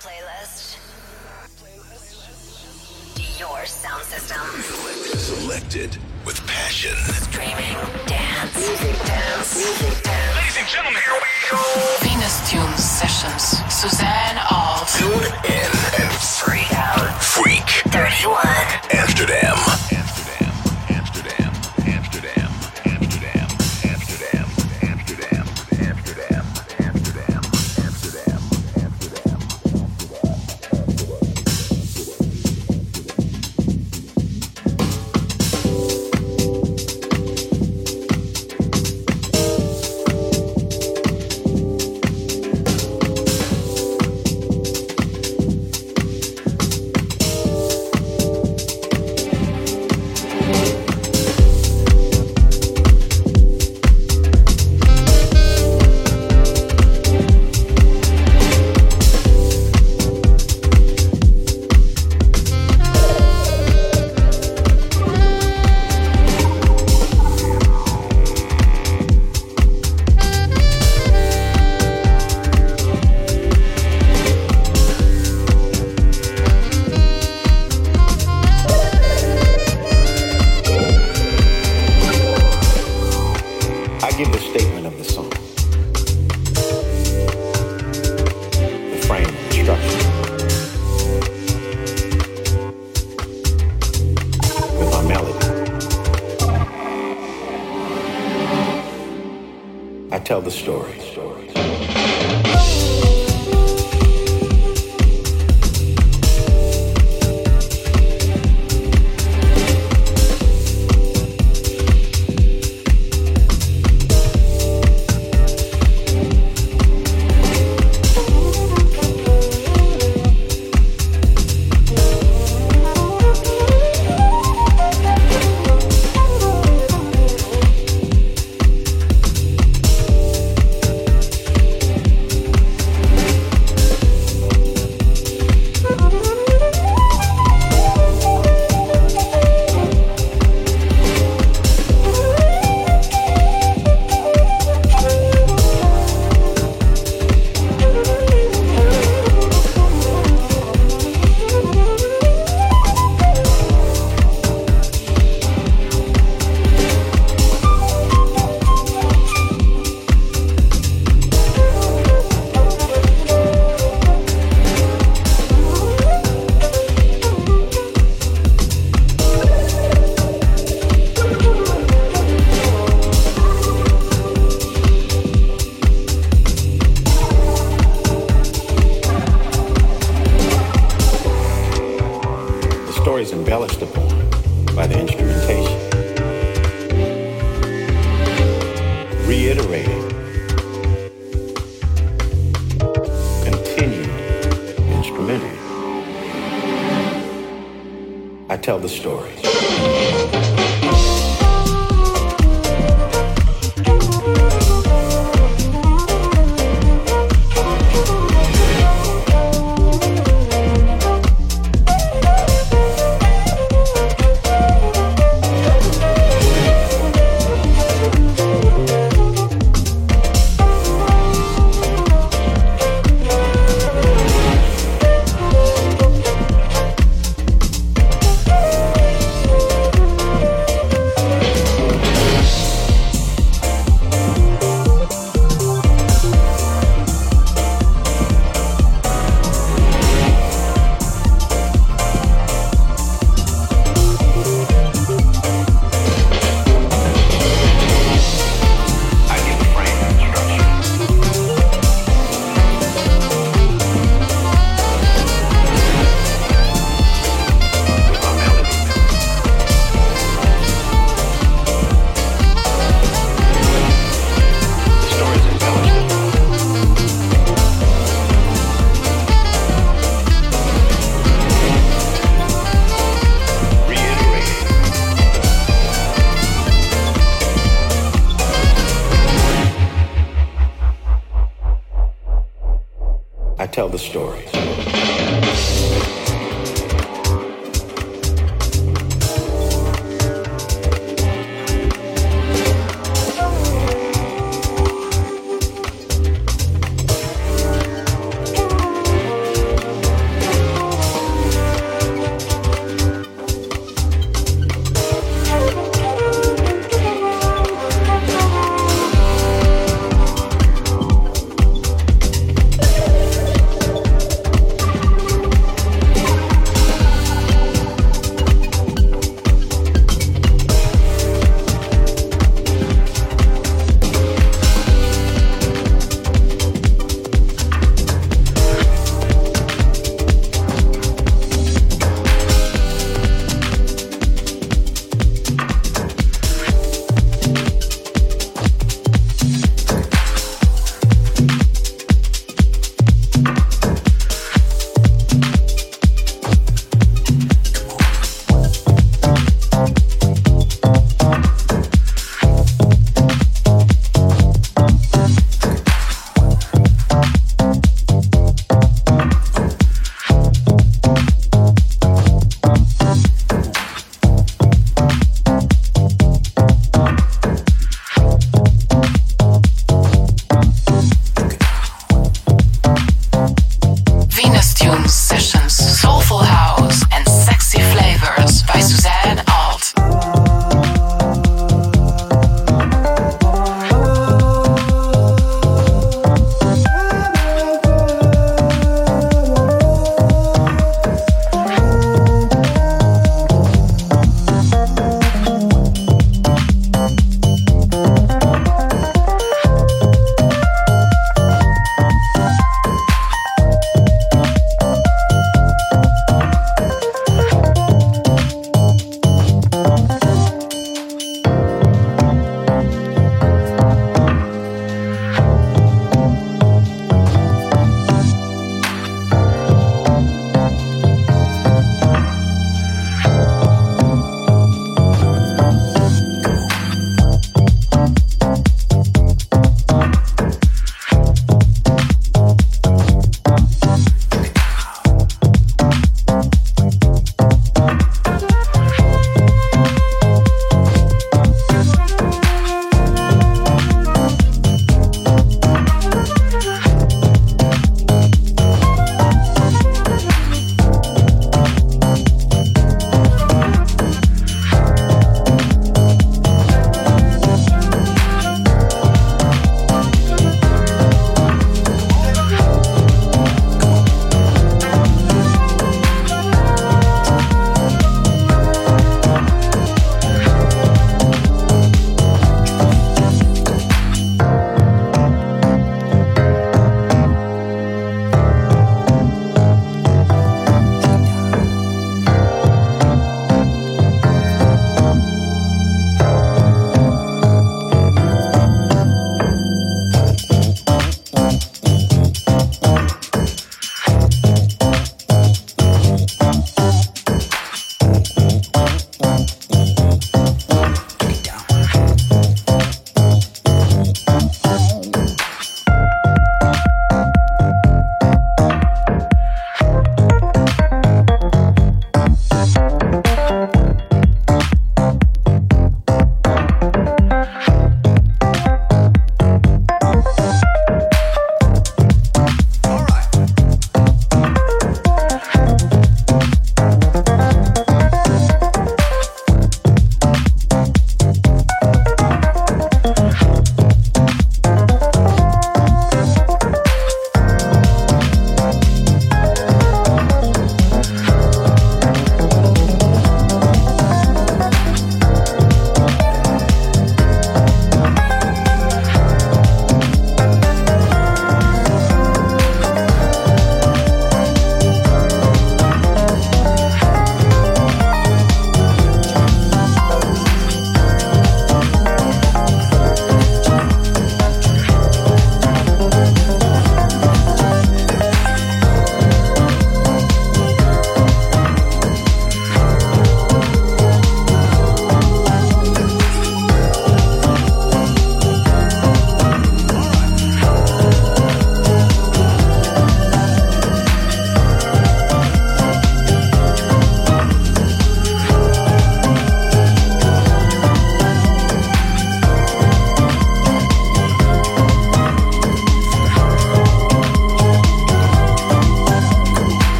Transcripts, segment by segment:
playlist. Your sound system. Selected with passion. Streaming, dance, music, dance, music, dance. Ladies and gentlemen, here we go. Venus Tunes Sessions. Suzanne Alves. Tune in and Freak out. freak. 31.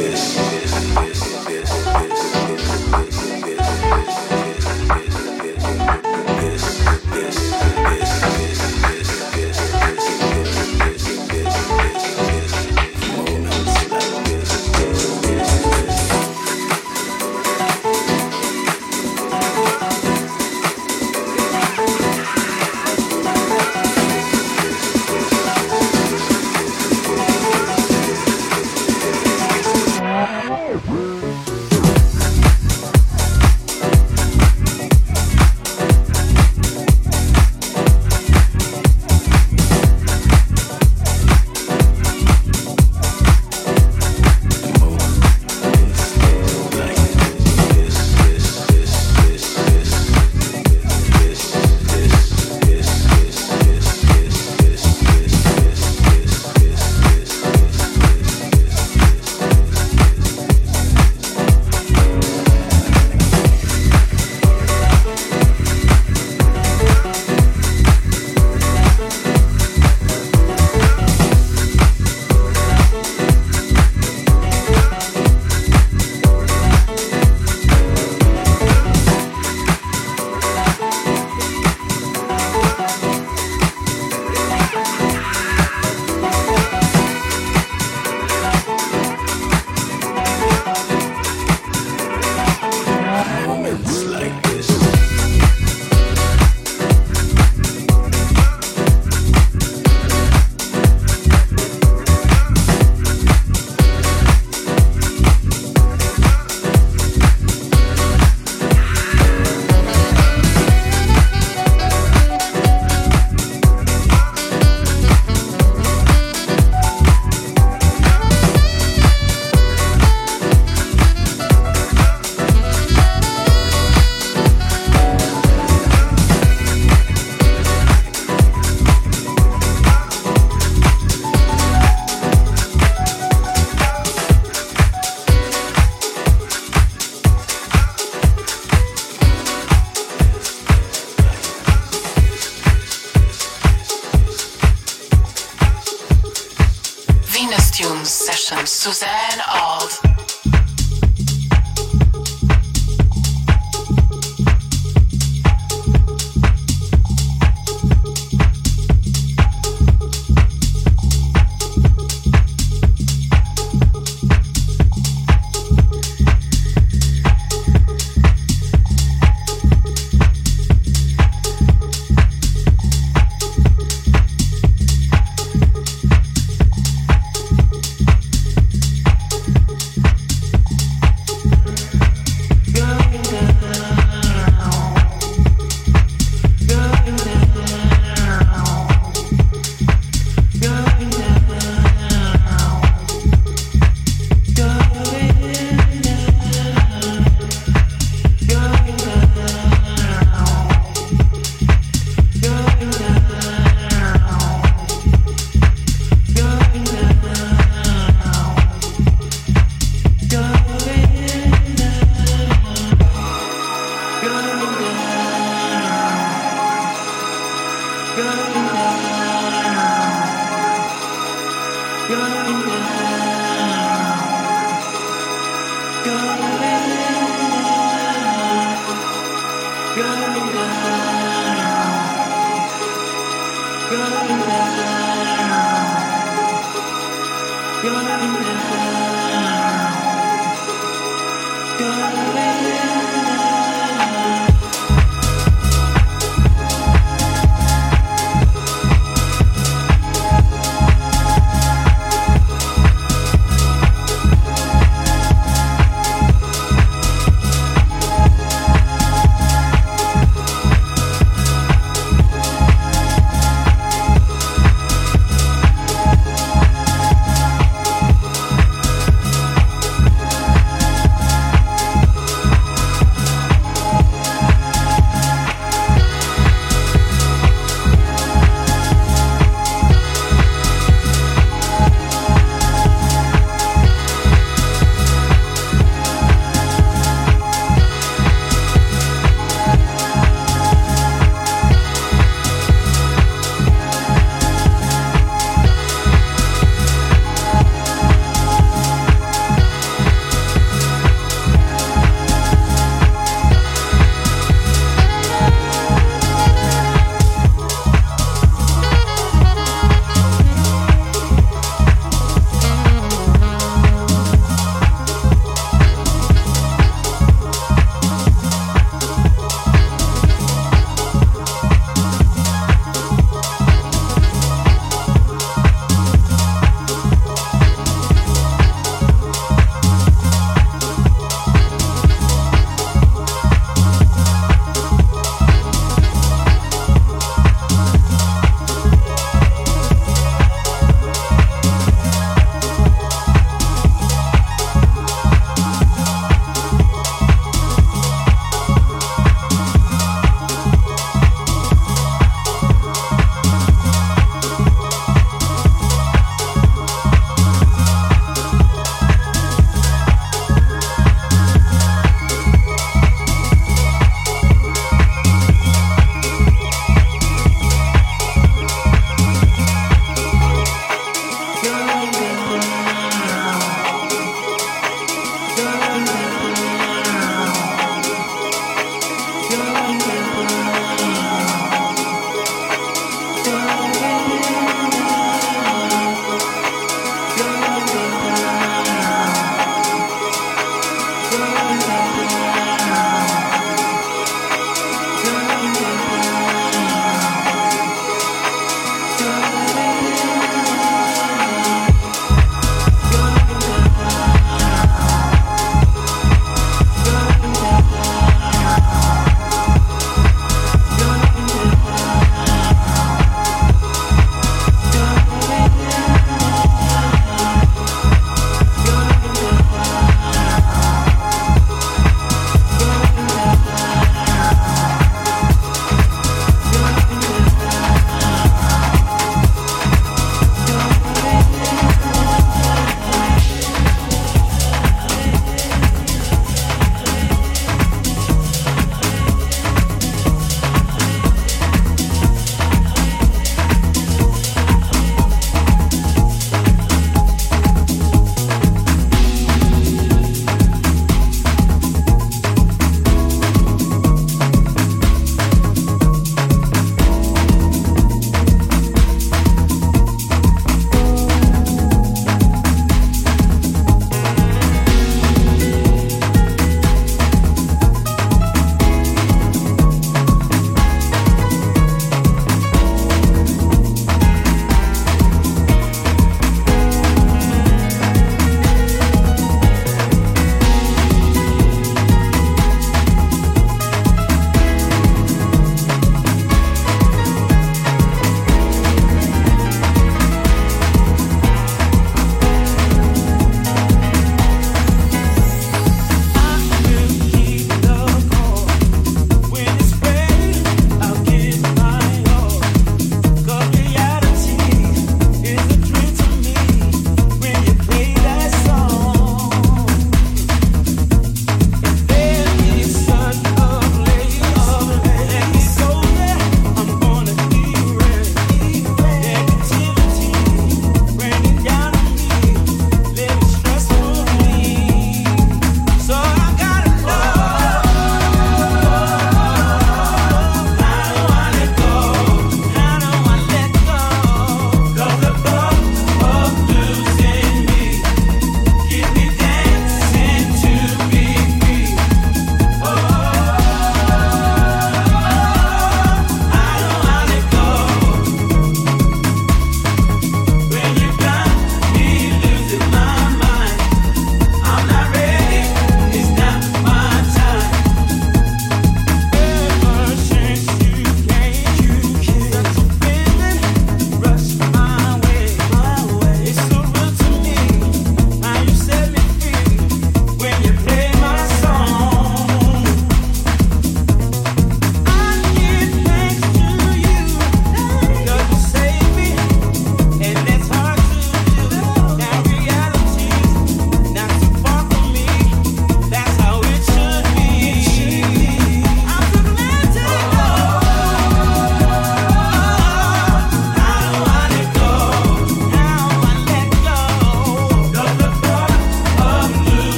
this.